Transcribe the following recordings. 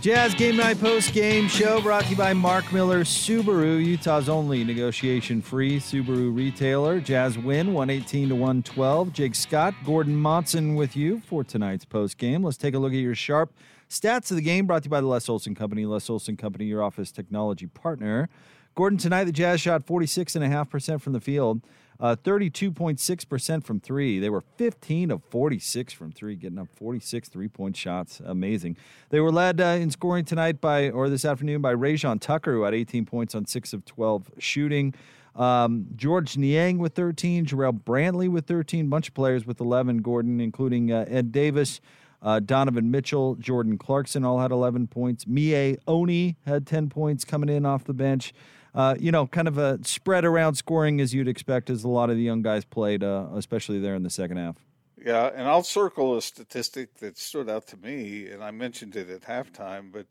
Jazz Game Night Post Game Show brought to you by Mark Miller Subaru, Utah's only negotiation free Subaru retailer. Jazz win 118 to 112. Jake Scott, Gordon Monson with you for tonight's post game. Let's take a look at your sharp stats of the game brought to you by the Les Olson Company. Les Olson Company, your office technology partner. Gordon, tonight the Jazz shot 46.5% from the field. Uh, 32.6% from three. They were 15 of 46 from three, getting up 46 three point shots. Amazing. They were led uh, in scoring tonight by, or this afternoon, by Rayjon Tucker, who had 18 points on six of 12 shooting. Um, Georges Niang with 13, Jarrell Brantley with 13, bunch of players with 11, Gordon, including uh, Ed Davis. Uh, Donovan Mitchell, Jordan Clarkson all had 11 points. Miye Oni had 10 points coming in off the bench uh, you know, kind of a spread around scoring as you'd expect as a lot of the young guys played, uh, especially there in the second half. Yeah, and I'll circle a statistic that stood out to me, and I mentioned it at halftime, but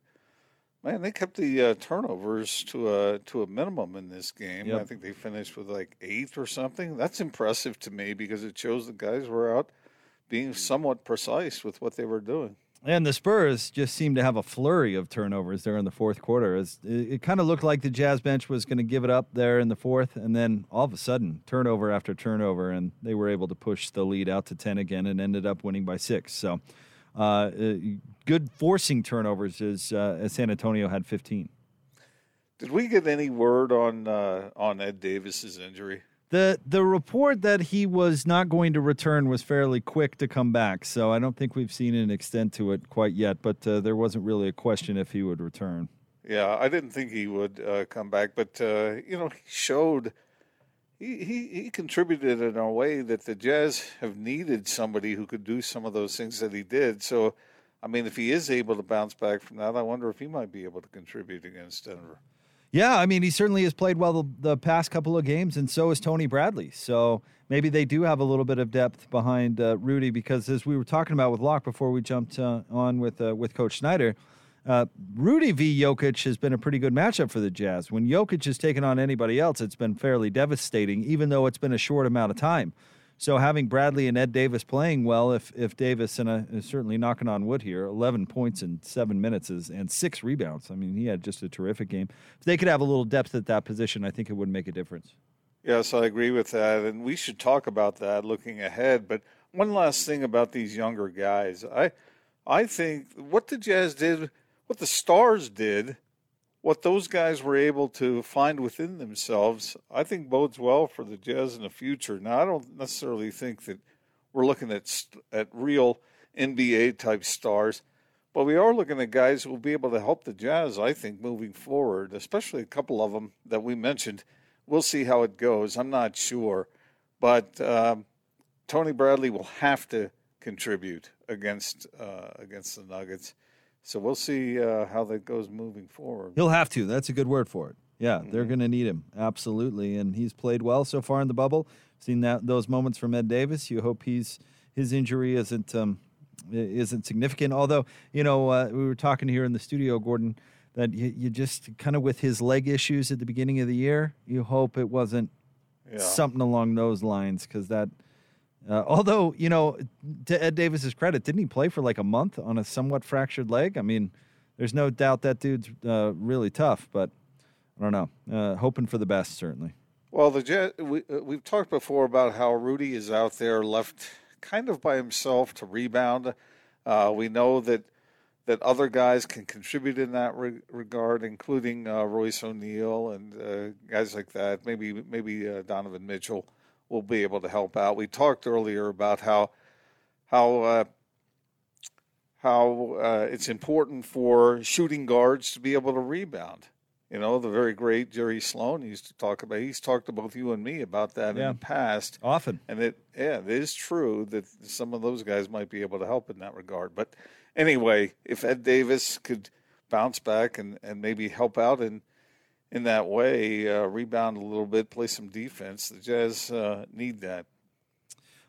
man, they kept the uh, turnovers to a to a minimum in this game. Yep. I think they finished with like eighth or something. That's impressive to me because it shows the guys were out being somewhat precise with what they were doing. And the Spurs just seemed to have a flurry of turnovers there in the fourth quarter. It, it kind of looked like the Jazz bench was going to give it up there in the fourth, and then all of a sudden, turnover after turnover, and they were able to push the lead out to 10 again and ended up winning by six. So, uh, uh good forcing turnovers as, uh, as San Antonio had 15. Did we get any word on uh, on Ed Davis's injury? The the report that he was not going to return was fairly quick to come back, so I don't think we've seen an extent to it quite yet. But uh, there wasn't really a question if he would return. Yeah, I didn't think he would uh, come back, but uh, you know he showed he, he he contributed in a way that the Jazz have needed somebody who could do some of those things that he did. So, I mean, if he is able to bounce back from that, I wonder if he might be able to contribute against Denver. Yeah, I mean, he certainly has played well the, the, past couple of games, and so is Tony Bradley. So maybe they do have a little bit of depth behind uh, Rudy because, as we were talking about with Locke before we jumped uh, on with uh, with Coach Snyder, uh, Rudy v. Jokic has been a pretty good matchup for the Jazz. When Jokic has taken on anybody else, it's been fairly devastating, even though it's been a short amount of time. So having Bradley and Ed Davis playing well, if if Davis and uh, is certainly knocking on wood here, 11 points in seven minutes is, and six rebounds. I mean, he had just a terrific game. If they could have a little depth at that position, I think it would make a difference. Yes, I agree with that, and we should talk about that looking ahead. But one last thing about these younger guys, I I think what the Jazz did, what the Stars did what those guys were able to find within themselves, I think bodes well for the Jazz in the future. Now, I don't necessarily think that we're looking at at real NBA type stars, but we are looking at guys who will be able to help the Jazz. I think moving forward, especially a couple of them that we mentioned. We'll see how it goes. I'm not sure, but um, Tony Bradley will have to contribute against uh, against the Nuggets. So we'll see uh, how that goes moving forward. He'll have to. That's a good word for it. Yeah, mm-hmm. they're going to need him absolutely, and he's played well so far in the bubble. Seen that those moments from Ed Davis. You hope he's his injury isn't um, isn't significant. Although you know uh, we were talking here in the studio, Gordon, that you, you just kind of with his leg issues at the beginning of the year, you hope it wasn't yeah. something along those lines because that uh, although, you know, to Ed Davis's credit, didn't he play for like a month on a somewhat fractured leg? I mean, there's no doubt that dude's uh, really tough, but I don't know. Uh, hoping for the best, certainly. Well, the Jet, we, uh, we've talked before about how Rudy is out there left kind of by himself to rebound. Uh, we know that that other guys can contribute in that re- regard, including uh, Royce O'Neale and guys like that. Maybe maybe Donovan Mitchell will be able to help out. We talked earlier about how how uh, how uh, it's important for shooting guards to be able to rebound. You know, the very great Jerry Sloan used to talk about. He's talked to both you and me about that yeah. in the past, often. And it, yeah, it is true that some of those guys might be able to help in that regard. But anyway, if Ed Davis could bounce back and, and maybe help out in in that way, uh, rebound a little bit, play some defense. The Jazz uh, need that.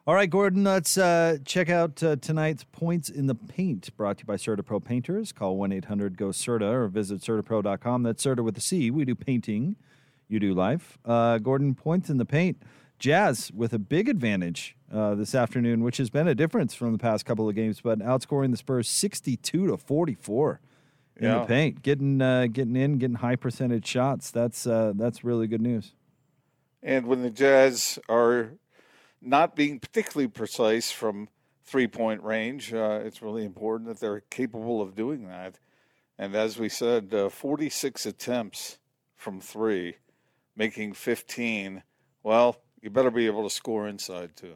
All right, Gordon, let's uh, check out uh, tonight's Points in the Paint, brought to you by CertaPro Painters. Call 1 800 GO CERTA or visit CertaPro.com. That's Certa with a C. We do painting, you do life. Uh, Gordon, Points in the Paint. Jazz with a big advantage uh, this afternoon, which has been a difference from the past couple of games, but outscoring the Spurs 62 to 44 in yeah. the paint, getting uh, getting in, getting high percentage shots. That's uh, that's really good news. And when the Jazz are not being particularly precise from three point range, uh, it's really important that they're capable of doing that. And as we said, uh, 46 attempts from three, making 15. Well, you better be able to score inside too.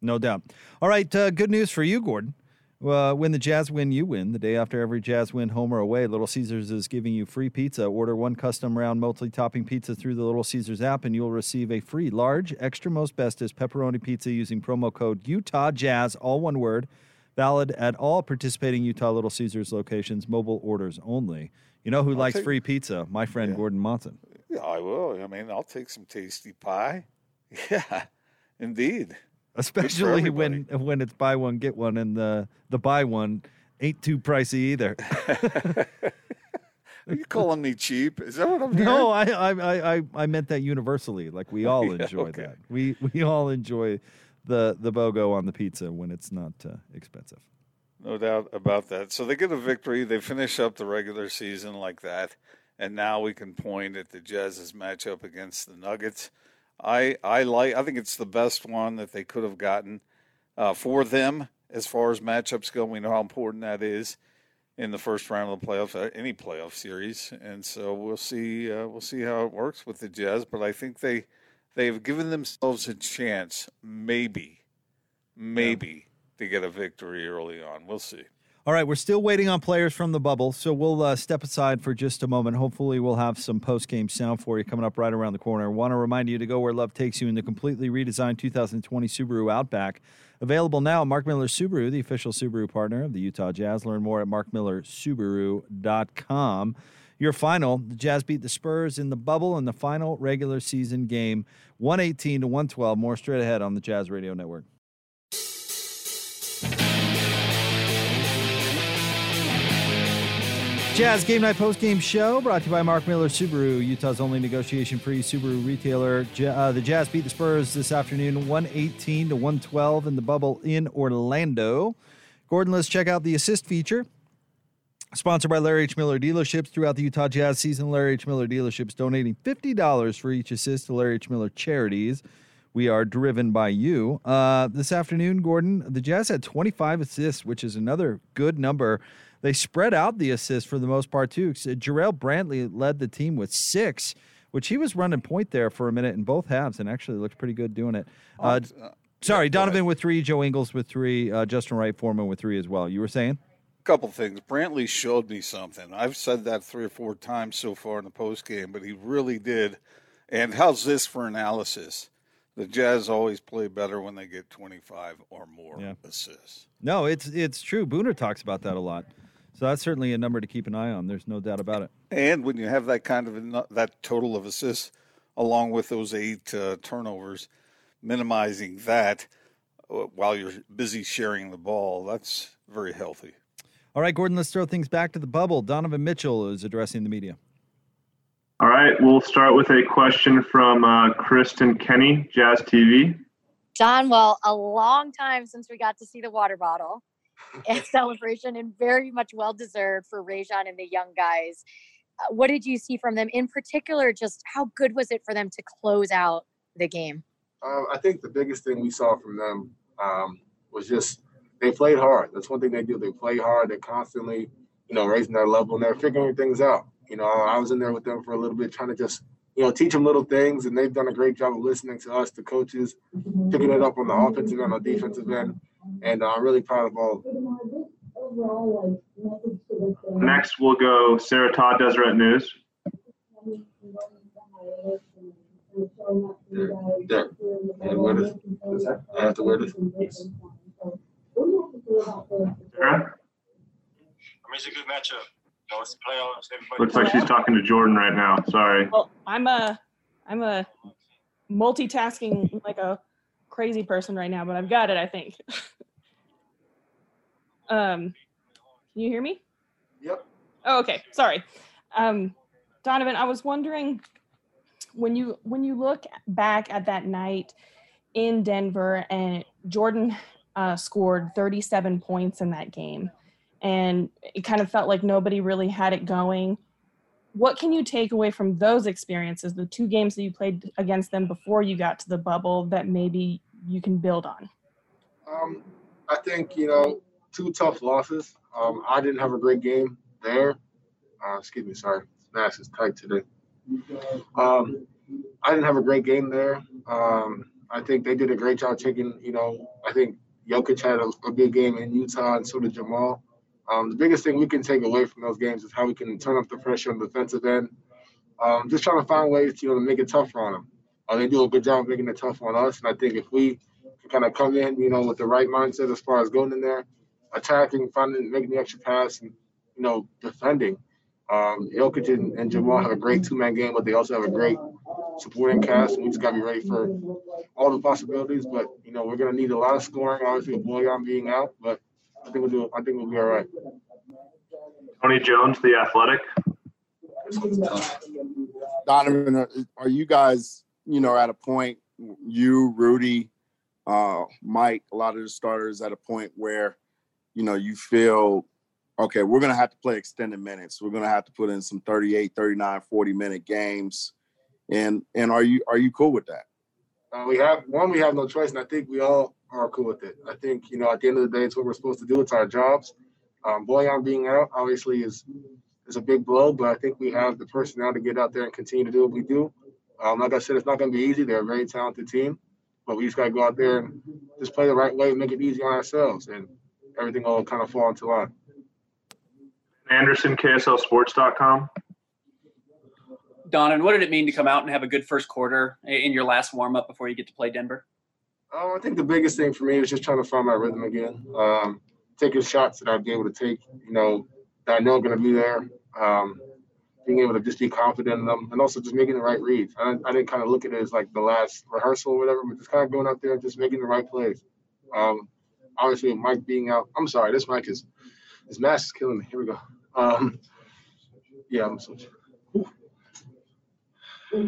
No doubt. All right, uh, good news for you, Gordon. Uh, when the Jazz win, you win. The day after every Jazz win, home or away, Little Caesars is giving you free pizza. Order one custom round multi topping pizza through the Little Caesars app, and you'll receive a free large, extra most bestest pepperoni pizza using promo code Utah Jazz, all one word, valid at all participating Utah Little Caesars locations, mobile orders only. You know who I'll likes take, free pizza? My friend yeah. Gordon Monson. Yeah, I will. I mean, I'll take some tasty pie. Yeah, indeed especially when when it's buy one get one, and the the buy one ain't too pricey either. Are you calling me cheap? Is that what I'm hearing? No, I I I I meant that universally. Like we all enjoy yeah, okay. that. We we all enjoy the the BOGO on the pizza when it's not uh, expensive. No doubt about that. So they get a victory. They finish up the regular season like that, and now we can point at the Jazz's matchup against the Nuggets. I I like. I think it's the best one that they could have gotten uh, for them as far as matchups go. We know how important that is in the first round of the playoff, uh, any playoff series, and so we'll see. Uh, we'll see how it works with the Jazz. But I think they they have given themselves a chance, maybe, maybe yeah. to get a victory early on. We'll see. All right, we're still waiting on players from the bubble, so we'll uh, step aside for just a moment. Hopefully, we'll have some post game sound for you coming up right around the corner. I want to remind you to go where love takes you in the completely redesigned 2020 Subaru Outback. Available now at Mark Miller Subaru, the official Subaru partner of the Utah Jazz. Learn more at markmillersubaru.com. Your final, the Jazz beat the Spurs in the bubble in the final regular season game, 118 to 112. More straight ahead on the Jazz Radio Network. Jazz Game Night Post Game Show brought to you by Mark Miller Subaru, Utah's only negotiation free Subaru retailer. Uh, the Jazz beat the Spurs this afternoon 118 to 112 in the bubble in Orlando. Gordon, let's check out the assist feature. Sponsored by Larry H. Miller Dealerships throughout the Utah Jazz season. Larry H. Miller Dealerships donating $50 for each assist to Larry H. Miller charities. We are driven by you. Uh, this afternoon, Gordon, the Jazz had 25 assists, which is another good number. They spread out the assists for the most part too. Jarrell Brantley led the team with six, which he was running point there for a minute in both halves, and actually looked pretty good doing it. Uh, uh, sorry, Donovan with three, Joe Ingles with three, uh, Justin Wright Foreman with three as well. You were saying? A couple things. Brantley showed me something. I've said that three or four times so far in the post game, but he really did. And how's this for analysis? The Jazz always play better when they get 25 or more yeah. assists. No, it's it's true. Booner talks about that a lot. So that's certainly a number to keep an eye on. There's no doubt about it. And when you have that kind of that total of assists, along with those eight uh, turnovers, minimizing that uh, while you're busy sharing the ball, that's very healthy. All right, Gordon, let's throw things back to the bubble. Donovan Mitchell is addressing the media. All right, we'll start with a question from uh, Kristen Kenny, Jazz TV. Don, well, a long time since we got to see the water bottle and celebration and very much well deserved for Rayjon and the young guys. Uh, what did you see from them in particular? Just how good was it for them to close out the game? Um, I think the biggest thing we saw from them um, was just they played hard. That's one thing they do. They play hard. They're constantly, you know, raising their level and they're figuring things out. You know, I was in there with them for a little bit, trying to just, you know, teach them little things, and they've done a great job of listening to us, the coaches, picking it up on the offensive and on the defensive end and uh, I'm really proud of all. Next, we'll go Sarah Todd, Deseret News. There, there. And wear this. I have to wear this. Yes. Sarah? I mean, it's a good matchup. You know, it's the playoffs. Everybody Looks like she's talking to Jordan right now. Sorry. Well, I'm a, I'm a multitasking like a crazy person right now, but I've got it, I think. um, can you hear me? Yep. Oh, okay. Sorry. Um, Donovan, I was wondering when you when you look back at that night in Denver and Jordan uh, scored 37 points in that game. and it kind of felt like nobody really had it going. What can you take away from those experiences, the two games that you played against them before you got to the bubble, that maybe you can build on? Um, I think you know two tough losses. Um, I didn't have a great game there. Uh, excuse me, sorry, Smash is tight today. Um, I didn't have a great game there. Um, I think they did a great job taking. You know, I think Jokic had a, a good game in Utah, and so did Jamal. Um, the biggest thing we can take away from those games is how we can turn up the pressure on the defensive end. Um, just trying to find ways, to you know, to make it tougher on them. Uh, they do a good job making it tough on us, and I think if we can kind of come in, you know, with the right mindset as far as going in there, attacking, finding, making the extra pass, and you know, defending. Um, Jokic and, and Jamal have a great two-man game, but they also have a great supporting cast, and we just got to be ready for all the possibilities. But you know, we're going to need a lot of scoring, obviously with Bojan being out. But I think we'll do. I think we'll be all right. Tony Jones, the Athletic. Donovan, are, are you guys, you know, at a point, you, Rudy, uh, Mike, a lot of the starters at a point where, you know, you feel, okay, we're going to have to play extended minutes. We're going to have to put in some 38, 39, 40 minute games. And and are you are you cool with that? Uh, we have one. We have no choice, and I think we all are cool with it. I think you know at the end of the day, it's what we're supposed to do. It's our jobs. Um, Bojan being out obviously is is a big blow, but I think we have the personnel to get out there and continue to do what we do. Um, like I said, it's not going to be easy. They're a very talented team, but we just got to go out there and just play the right way and make it easy on ourselves, and everything will kind of fall into line. Anderson, KSLSports.com. Donovan, what did it mean to come out and have a good first quarter in your last warm up before you get to play Denver? Um, I think the biggest thing for me was just trying to find my rhythm again. Um, taking shots that I'd be able to take, you know, that I know are going to be there. Um, being able to just be confident in them, and also just making the right reads. I, I didn't kind of look at it as like the last rehearsal or whatever, but just kind of going out there and just making the right plays. Um, obviously, Mike being out. I'm sorry, this mic is his mask is killing me. Here we go. Um, yeah, I'm switching. There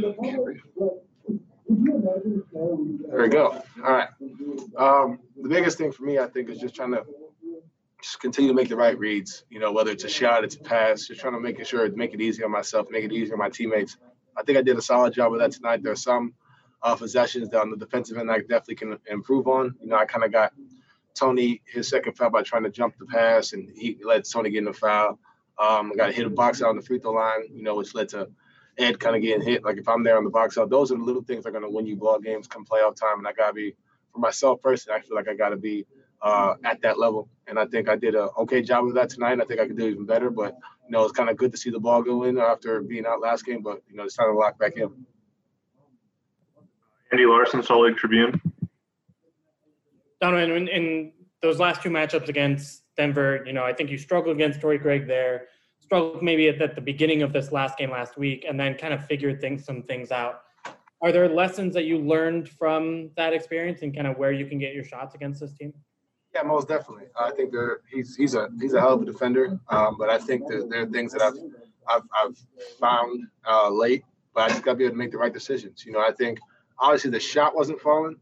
we go. All right. Um, the biggest thing for me, I think, is just trying to just continue to make the right reads. You know, whether it's a shot, it's a pass, just trying to make sure make it easy on myself, make it easy on my teammates. I think I did a solid job with that tonight. There are some uh, possessions that on the defensive end I definitely can improve on. You know, I kind of got Tony his second foul by trying to jump the pass, and he let Tony get in the foul. Um, I got hit a box out on the free throw line, you know, which led to Ed kind of getting hit. Like if I'm there on the box out, those are the little things that are going to win you ball games come playoff time. And I got to be, for myself personally, I feel like I got to be uh, at that level. And I think I did a okay job of that tonight. I think I could do even better. But you know, it's kind of good to see the ball go in after being out last game. But you know, it's time to lock back in. Andy Larsen, Salt Lake Tribune. Donovan, in, in those last two matchups against Denver, you know, I think you struggled against Torrey Craig there struggled maybe at, at the beginning of this last game last week and then kind of figured things some things out are there lessons that you learned from that experience and kind of where you can get your shots against this team yeah most definitely i think there he's he's a he's a hell of a defender um, but i think that there are things that i've i've, I've found uh, late but i just got to be able to make the right decisions you know i think obviously the shot wasn't falling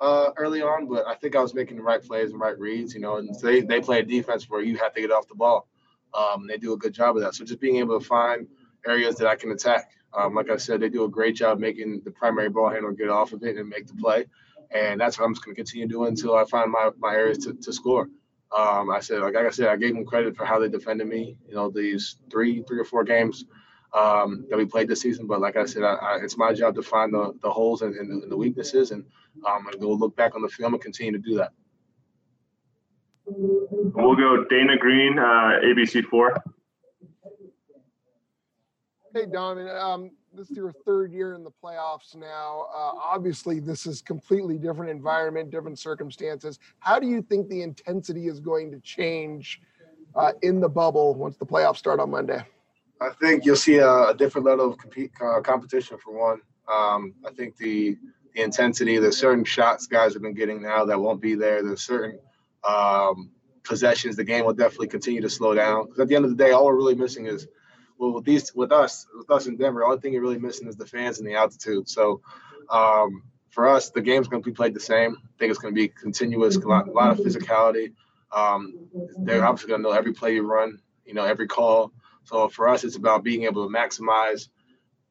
uh, early on but i think i was making the right plays and right reads you know and they, they play a defense where you have to get off the ball um, they do a good job of that. So just being able to find areas that I can attack. Um, like I said, they do a great job making the primary ball handler get off of it and make the play. And that's what I'm just going to continue doing until I find my, my areas to, to score. Um, I said, like, like I said, I gave them credit for how they defended me. You know, these three, three or four games um, that we played this season. But like I said, I, I, it's my job to find the, the holes and, and, the, and the weaknesses, and um, I'm going to go look back on the film and continue to do that. We'll go Dana Green, uh, ABC4. Hey, Don. Um, this is your third year in the playoffs now. Uh, obviously, this is completely different environment, different circumstances. How do you think the intensity is going to change uh, in the bubble once the playoffs start on Monday? I think you'll see a, a different level of compete, uh, competition for one. Um, I think the the intensity, there's certain shots guys have been getting now that won't be there. There's certain um, possessions, the game will definitely continue to slow down. Because at the end of the day, all we're really missing is, well, with these, with us, with us in Denver, the thing you're really missing is the fans and the altitude. So, um, for us, the game's going to be played the same. I think it's going to be continuous, a lot, a lot of physicality, Um, they're obviously going to know every play you run, you know, every call. So for us, it's about being able to maximize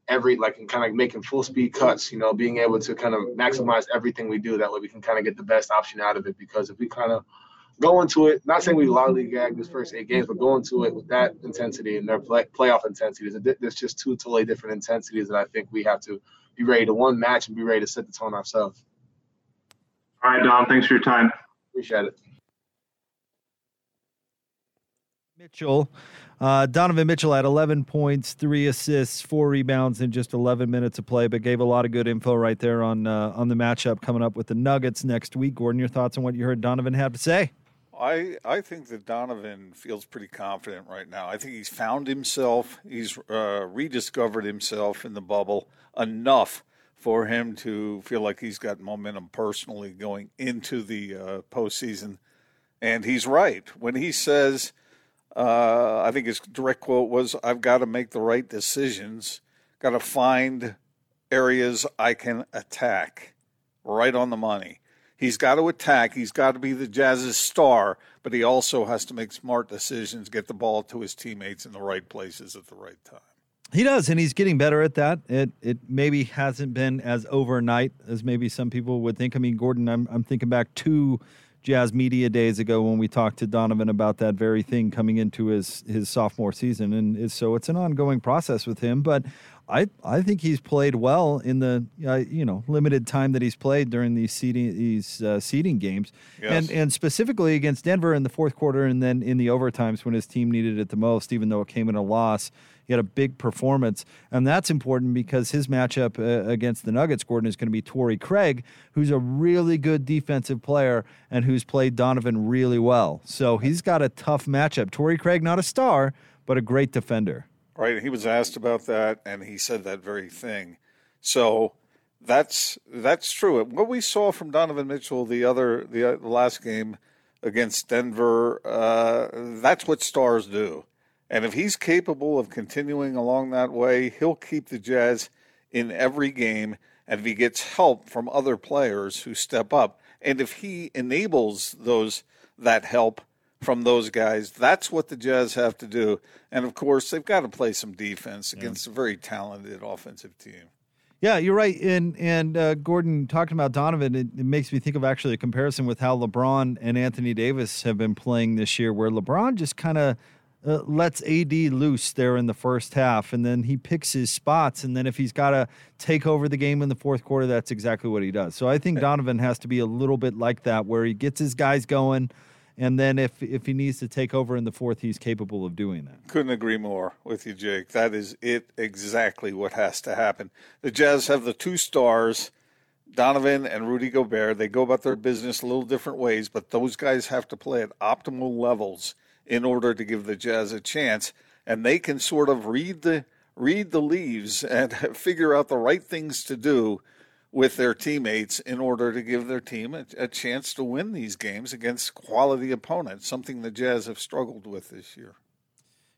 every, like, and kind of making full speed cuts, you know, being able to kind of maximize everything we do. That way we can kind of get the best option out of it. Because if we kind of go to it, not saying we lollygag this first eight games, but going to it with that intensity and their play, playoff intensities, there's just two totally different intensities that I think we have to be ready to one match and be ready to set the tone ourselves. All right, Dom. Thanks for your time. Appreciate it. Mitchell. Uh, Donovan Mitchell had 11 points, three assists, four rebounds in just 11 minutes of play, but gave a lot of good info right there on uh, on the matchup coming up with the Nuggets next week. Gordon, your thoughts on what you heard Donovan have to say? I I think that Donovan feels pretty confident right now. I think he's found himself. He's uh, rediscovered himself in the bubble enough for him to feel like he's got momentum personally going into the uh, postseason. And he's right when he says uh, I think his direct quote was, I've got to make the right decisions, got to find areas I can attack. Right on the money. He's got to attack. He's got to be the Jazz's star, but he also has to make smart decisions, get the ball to his teammates in the right places at the right time. He does, and he's getting better at that. It it maybe hasn't been as overnight as maybe some people would think. I mean, Gordon, I'm I'm thinking back to Jazz Media days ago when we talked to Donovan about that very thing coming into his his sophomore season, and so it's an ongoing process with him. But I I think he's played well in the uh, you know limited time that he's played during these seeding these uh, seeding games, Yes. and and specifically against Denver in the fourth quarter, and then in the overtimes when his team needed it the most, even though it came in a loss. He had a big performance, and that's important because his matchup uh, against the Nuggets, Gordon, is going to be Torrey Craig, who's a really good defensive player and who's played Donovan really well. So he's got a tough matchup. Torrey Craig, not a star, but a great defender. Right. He was asked about that, and he said that very thing. So that's that's true. What we saw from Donovan Mitchell the other the, uh, the last game against Denver, uh, that's what stars do. And if he's capable of continuing along that way, he'll keep the Jazz in every game. And if he gets help from other players who step up, and if he enables those that help from those guys, that's what the Jazz have to do. And of course, they've got to play some defense against a very talented offensive team. Yeah, you're right. And and uh, Gordon talking about Donovan, it, it makes me think of actually a comparison with how LeBron and Anthony Davis have been playing this year, where LeBron just kind of uh, lets AD loose there in the first half, and then he picks his spots. And then if he's got to take over the game in the fourth quarter, that's exactly what he does. So I think Donovan has to be a little bit like that, where he gets his guys going, and then if if he needs to take over in the fourth, he's capable of doing that. Couldn't agree more with you, Jake. That is it exactly what has to happen. The Jazz have the two stars, Donovan and Rudy Gobert. They go about their business a little different ways, but those guys have to play at optimal levels in order to give the Jazz a chance. And they can sort of read the read the leaves and figure out the right things to do with their teammates in order to give their team a, a chance to win these games against quality opponents, something the Jazz have struggled with this year.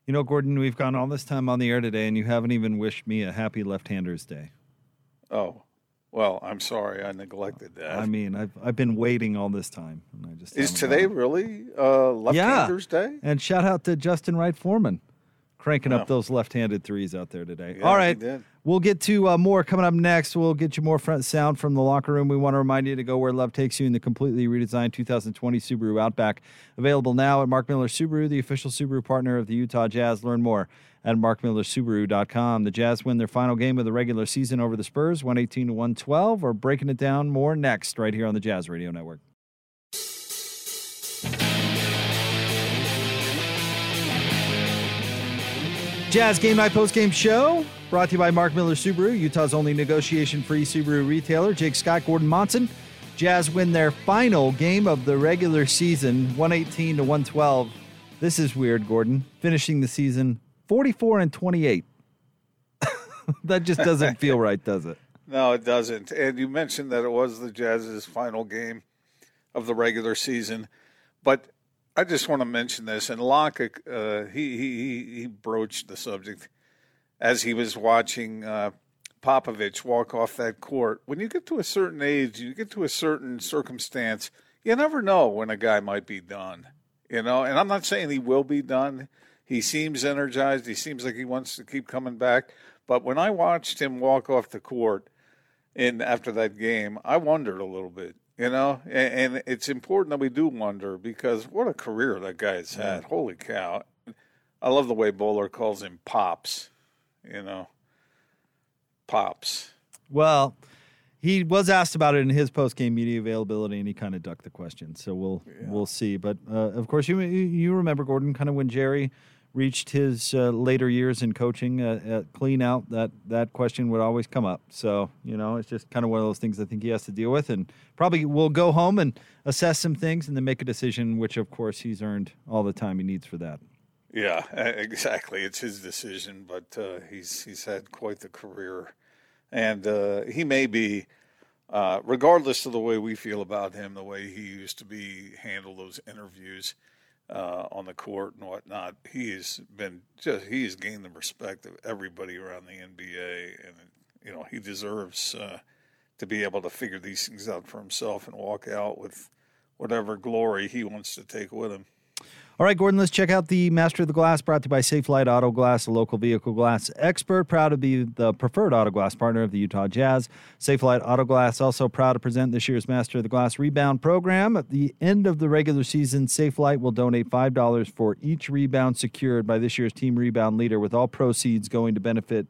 You know, Gordon, we've gone all this time on the air today, and you haven't even wished me a happy left-handers day. Oh, well, I'm sorry, I neglected that. I mean, I've I've been waiting all this time, and I just Is today really uh, left-handers day? And shout out to Justin Wright Foreman, cranking Yeah. up those left-handed threes out there today. Yeah, All did. We'll get to uh, more coming up next. We'll get you more front sound from the locker room. We want to remind you to go where love takes you in the completely redesigned 2020 Subaru Outback, available now at Mark Miller Subaru, the official Subaru partner of the Utah Jazz. Learn more at markmillersubaru.com. The Jazz win their final game of the regular season over the Spurs, 118 to 112. We're breaking it down more next, right here on the Jazz Radio Network. Jazz Game Night Post Game Show brought to you by Mark Miller Subaru, Utah's only negotiation free Subaru retailer. Jake Scott, Gordon Monson. Jazz win their final game of the regular season, 118 to 112. This is weird, Gordon. Finishing the season 44 and 28. that just doesn't feel right, does it? No, it doesn't. And you mentioned that it was the Jazz's final game of the regular season, but I just want to mention this. And Locke, uh, he, he he he broached the subject as he was watching uh, Popovich walk off that court. When you get to a certain age, you get to a certain circumstance, you never know when a guy might be done. You know, and I'm not saying he will be done. He seems energized. He seems like he wants to keep coming back. But when I watched him walk off the court in after that game, I wondered a little bit. You know, and, and it's important that we do wonder because what a career that guy's had. Holy cow! I love the way Bowler calls him pops. You know, pops. Well, he was asked about it in his post game media availability, and he kind of ducked the question. So we'll we'll see. But uh, of course, you you remember Gordon kind of when Jerry reached his uh, later years in coaching uh, at clean out that that question would always come up so you know it's just kind of one of those things i think he has to deal with and probably will go home and assess some things and then make a decision which of course he's earned all the time he needs for that Yeah, exactly. It's his decision, but uh, he's he's had quite the career, and uh, he may be, uh, regardless of the way we feel about him, the way he used to be handle those interviews uh, on the court and whatnot. He has been just he has gained the respect of everybody around the NBA, and you know he deserves uh, to be able to figure these things out for himself and walk out with whatever glory he wants to take with him. All right, Gordon, let's check out the Master of the Glass brought to you by Safelite Auto Glass, a local vehicle glass expert. Proud to be the preferred auto glass partner of the Utah Jazz. Safelite Auto Glass also proud to present this year's Master of the Glass rebound program. At the end of the regular season, Safelite will donate $5 for each rebound secured by this year's team rebound leader, with all proceeds going to benefit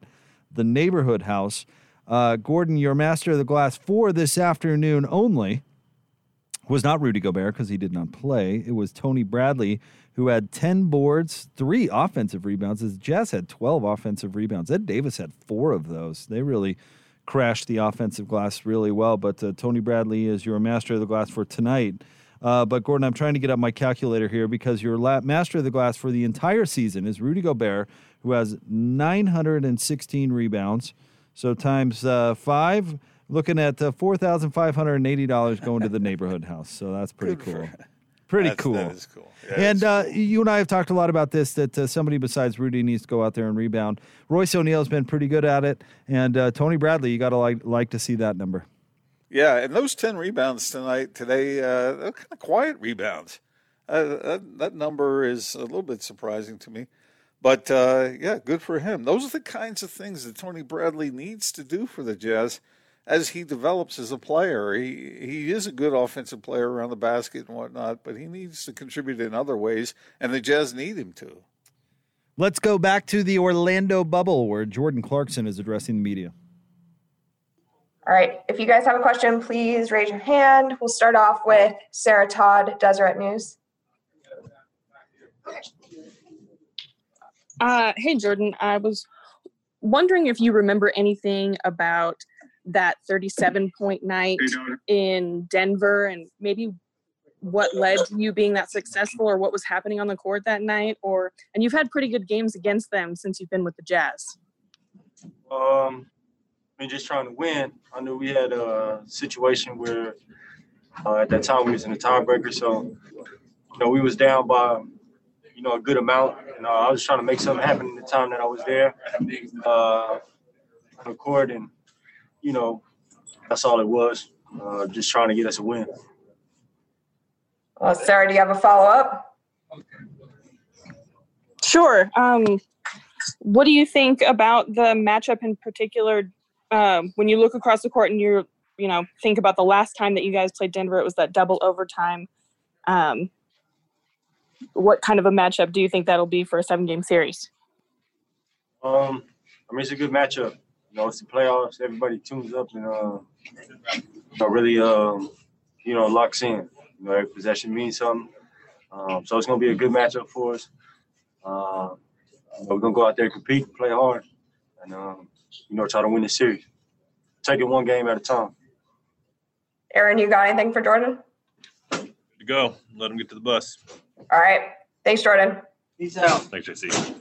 the neighborhood house. Uh, Gordon, your Master of the Glass for this afternoon only was not Rudy Gobert because he did not play. It was Tony Bradley who had 10 boards, three offensive rebounds. As Jazz had 12 offensive rebounds. Ed Davis had four of those. They really crashed the offensive glass really well. But uh, Tony Bradley is your master of the glass for tonight. Uh, but Gordon, I'm trying to get up my calculator here because your la- master of the glass for the entire season is Rudy Gobert, who has 916 rebounds. So times uh, five, looking at uh, four thousand five hundred and eighty dollars going to the neighborhood house. So that's pretty cool. Pretty That's- cool. that is cool. Yeah, and uh, you and I have talked a lot about this. That uh, somebody besides Rudy needs to go out there and rebound. Royce O'Neale's been pretty good at it, and uh, Tony Bradley, you got to like like to see that number. Yeah, and those ten rebounds tonight, today, uh, they're kind of quiet rebounds. Uh, that, that number is a little bit surprising to me, but uh, yeah, good for him. Those are the kinds of things that Tony Bradley needs to do for the Jazz as he develops as a player. He he is a good offensive player around the basket and whatnot, but he needs to contribute in other ways, and the Jazz need him to. Let's go back to the Orlando bubble where Jordan Clarkson is addressing the media. All right. If you guys have a question, please raise your hand. We'll start off with Sarah Todd, Deseret News. Uh, hey, Jordan. I was wondering if you remember anything about that 37 point night in Denver and maybe what led to you being that successful or what was happening on the court that night or and you've had pretty good games against them since you've been with the Jazz. Um, I mean, just trying to win. I knew we had a situation where uh, at that time we was in a tiebreaker, so you know we was down by you know a good amount, and uh, I was trying to make something happen in the time that I was there uh, on the court, and you know that's all it was. Uh, just trying to get us a win. Well, Sarah, do you have a follow up? Sure. Um, what do you think about the matchup in particular? Um, when you look across the court and you're, you know, think about the last time that you guys played Denver, it was that double overtime. Um, what kind of a matchup do you think that'll be for a seven game series? Um, I mean, it's a good matchup. You know, it's the playoffs. Everybody tunes up and uh, you know, really, um, you know, locks in. You know, every possession means something. Um, so it's gonna be a good matchup for us. Uh, we're gonna go out there, compete, play hard, and um, you know, try to win the series. Take it one game at a time. Aaron, you got anything for Jordan? to go. Let him get to the bus. All right. Thanks, Jordan. Peace out. Thanks, JC.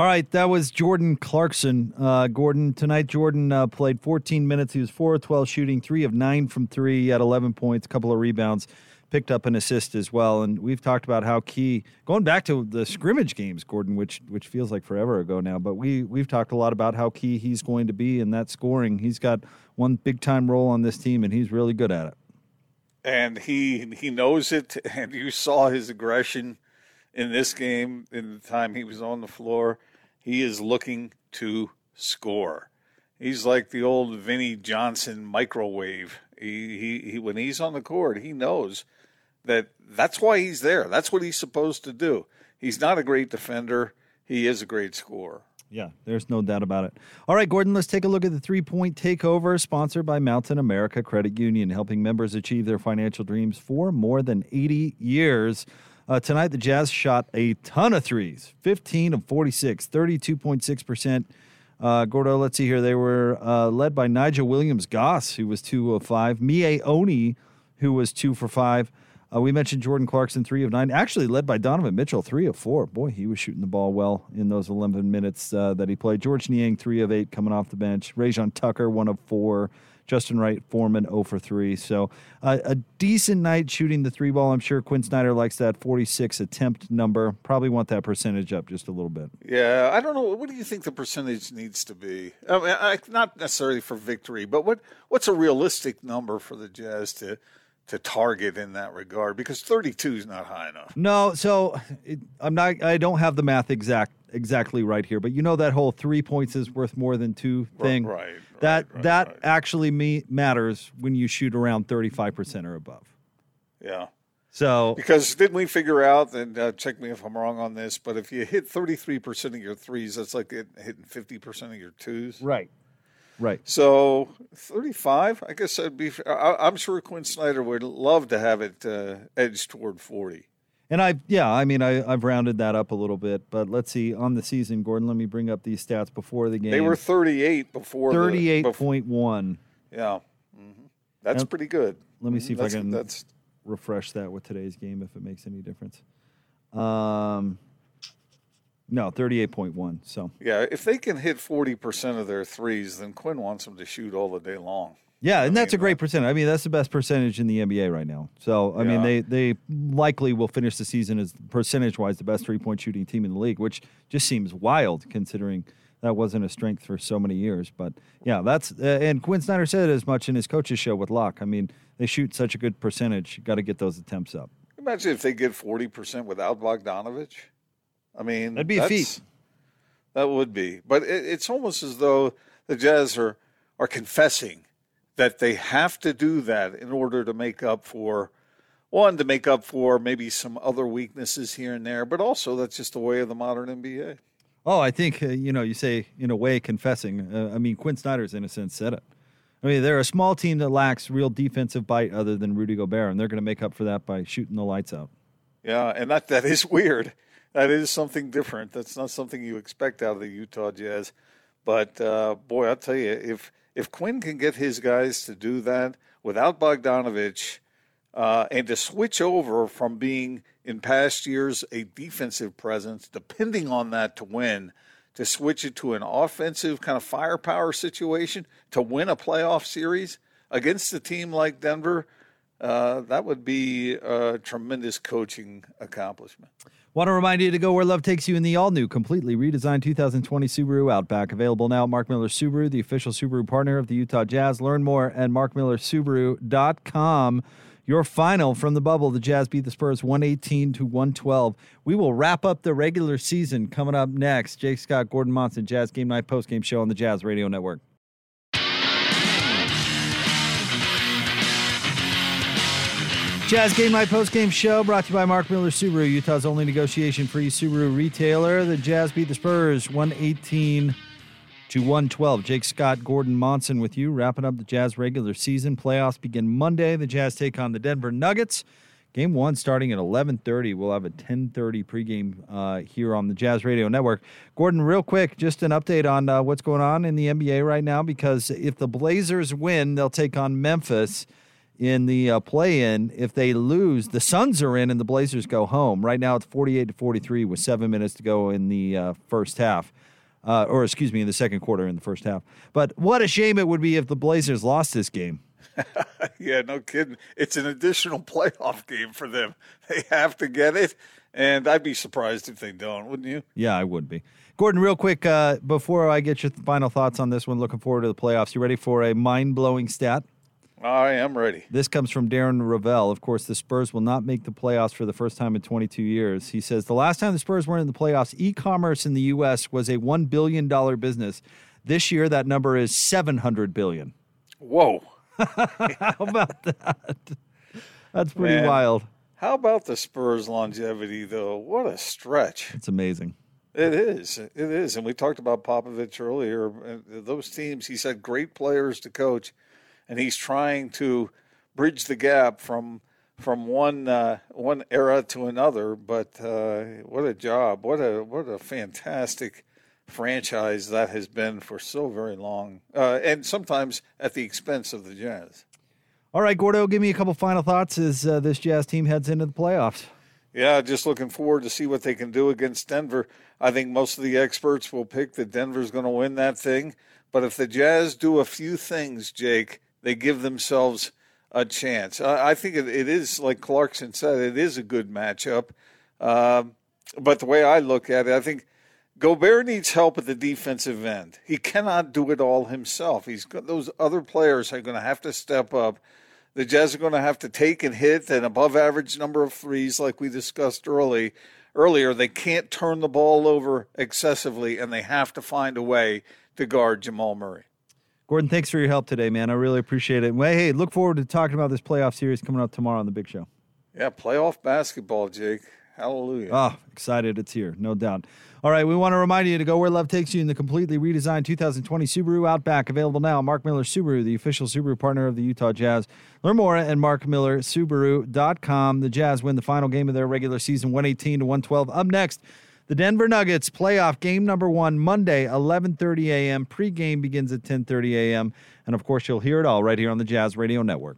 All right, that was Jordan Clarkson. Uh, Gordon tonight. Jordan uh, played 14 minutes. He was four of 12 shooting, three of nine from three. He had 11 points, a couple of rebounds, picked up an assist as well. And we've talked about how key going back to the scrimmage games, Gordon, which which feels like forever ago now. But we we've talked a lot about how key he's going to be in that scoring. He's got one big time role on this team, and he's really good at it. and he he knows it. And you saw his aggression in this game in the time he was on the floor. He is looking to score. He's like the old Vinnie Johnson microwave. He, he, he when he's on the court, he knows that that's why he's there. That's what he's supposed to do. He's not a great defender. He is a great scorer. Yeah, there's no doubt about it. All right, Gordon, let's take a look at the three point takeover sponsored by Mountain America Credit Union, helping members achieve their financial dreams for more than 80 years. Uh, tonight, the Jazz shot a ton of threes 15 of 46, 32.6%. Uh, Gordo, let's see here. They were uh, led by Nigel Williams Goss, who was 2 of 5, Miye Oni, who was 2 for 5. Uh, we mentioned Jordan Clarkson, three of nine, actually led by Donovan Mitchell, three of four. Boy, he was shooting the ball well in those 11 minutes uh, that he played. Georges Niang, three of eight, coming off the bench. Rayjon Tucker, one of four. Justin Wright, Foreman, 0 for 3. So uh, a decent night shooting the three ball. I'm sure Quinn Snyder likes that 46 attempt number. Probably want that percentage up just a little bit. Yeah, I don't know. What do you think the percentage needs to be? I mean, I, not necessarily for victory, but what what's a realistic number for the Jazz to to target in that regard? Because 32 is not high enough. No, so it, I'm not. I don't have the math exact exactly right here, but you know that whole three points is worth more than two thing. Right. that that actually me matters when you shoot around 35 percent or above. Yeah. So because didn't we figure out and uh, check me if I'm wrong on this, but if you hit 33 percent of your threes, that's like hitting 50 percent of your twos. Right. Right. So 35, I guess I'd be. I, I'm sure Quinn Snyder would love to have it uh, edge toward 40. And I, yeah, I mean, I, I've rounded that up a little bit, but let's see on the season, Gordon. Let me bring up these stats before the game. They were 38 before. thirty-eight point one. thirty-eight bef- point one. yeah, hmm that's pretty good. Let me Mhm. see if That's- I can That's refresh that with today's game if it makes any difference. Um, no, thirty-eight point one. So yeah. If they can hit 40 percent of their threes, then Quinn wants them to shoot all the day long. yeah, and that's a great percentage. I mean, that's the best percentage in the NBA right now. So I mean, they they likely will finish the season as percentage-wise the best three-point shooting team in the league, which just seems wild considering that wasn't a strength for so many years. But yeah, that's uh, and Quinn Snyder said as much in his coach's show with Locke. I mean, they shoot such a good percentage. Got to get those attempts up. Imagine if they get 40 percent without Bogdanovich. I mean, That'd be a feat. That would be, but it, it's almost as though the Jazz are are confessing that they have to do that in order to make up for one to make up for maybe some other weaknesses here and there, but also that's just the way of the modern NBA. Oh, I think uh, you know. You say in a way confessing. Uh, I mean, Quinn Snyder's in a sense said it. I mean, they're a small team that lacks real defensive bite other than Rudy Gobert, and they're going to make up for that by shooting the lights out. Yeah, and that that is weird. That is something different. That's not something you expect out of the Utah Jazz. But uh, boy, I'll tell you, if if Quinn can get his guys to do that without Bogdanovich, uh, and to switch over from being in past years a defensive presence, depending on that to win, to switch it to an offensive kind of firepower situation to win a playoff series against a team like Denver, uh, that would be a tremendous coaching accomplishment. Want to remind you to go where love takes you in the all new, completely redesigned 2020 Subaru Outback. Available now at Mark Miller Subaru, the official Subaru partner of the Utah Jazz. Learn more at markmillersubaru.com. Your final from the bubble, the Jazz beat the Spurs 118 to 112. We will wrap up the regular season coming up next. Jake Scott, Gordon Monson, Jazz Game Night postgame show on the Jazz Radio Network. Jazz Game Night postgame show brought to you by Mark Miller Subaru, Utah's only negotiation free Subaru retailer. The Jazz beat the Spurs 118 to 112. Jake Scott, Gordon Monson with you, wrapping up the Jazz regular season. Playoffs begin Monday. The Jazz take on the Denver Nuggets. Game one starting at 11:30. We'll have a 10:30 pregame uh, here on the Jazz Radio Network. Gordon, real quick, just an update on uh, what's going on in the NBA right now. Because if the Blazers win, they'll take on Memphis in the uh, play-in. If they lose, the Suns are in and the Blazers go home. Right now, it's 48 to 43 with seven minutes to go in the uh, first half, uh, or excuse me, in the second quarter in the first half. But what a shame it would be if the Blazers lost this game. yeah, no kidding. It's an additional playoff game for them. They have to get it, and I'd be surprised if they don't, wouldn't you? Yeah, I would be. Gordon, real quick, uh, before I get your final thoughts on this one, looking forward to the playoffs. You ready for a mind-blowing stat? I am ready. This comes from Darren Rovell. Of course, the Spurs will not make the playoffs for the first time in 22 years. He says the last time the Spurs weren't in the playoffs, e commerce in the U.S. was a $1 billion business. This year, that number is 700 billion. Whoa. How about that? That's pretty Man. wild. How about the Spurs' longevity, though? What a stretch. It's amazing. It is. It is. And we talked about Popovich earlier. Uh, those teams, he said, great players to coach, and he's trying to bridge the gap from from one uh, one era to another. But uh, what a job! What a what a fantastic franchise that has been for so very long, uh, and sometimes at the expense of the Jazz. All right, Gordo, give me a couple final thoughts as uh, this Jazz team heads into the playoffs. Yeah, just looking forward to see what they can do against Denver. I think most of the experts will pick that Denver's going to win that thing. But if the Jazz do a few things, Jake, they give themselves a chance. I, I think it, it is, like Clarkson said, it is a good matchup. Um, but the way I look at it, I think Gobert needs help at the defensive end. He cannot do it all himself. He's got those other players are going to have to step up. The Jazz are going to have to take and hit an above average number of threes, like we discussed early earlier. They can't turn the ball over excessively, and they have to find a way to guard Jamal Murray. Gordon, thanks for your help today, man. I really appreciate it. Well, hey, look forward to talking about this playoff series coming up tomorrow on the Big Show. Yeah, playoff basketball, Jake. Hallelujah. Oh, excited it's here, no doubt. All right, we want to remind you to go where love takes you in the completely redesigned 2020 Subaru Outback, available now. Mark Miller Subaru, the official Subaru partner of the Utah Jazz. Learn more at markmillersubaru.com. The Jazz win the final game of their regular season, 118 to 112. Up next, the Denver Nuggets playoff game number one, Monday, 11:30 a.m. Pre-game begins at 10:30 a.m. And of course, you'll hear it all right here on the Jazz Radio Network.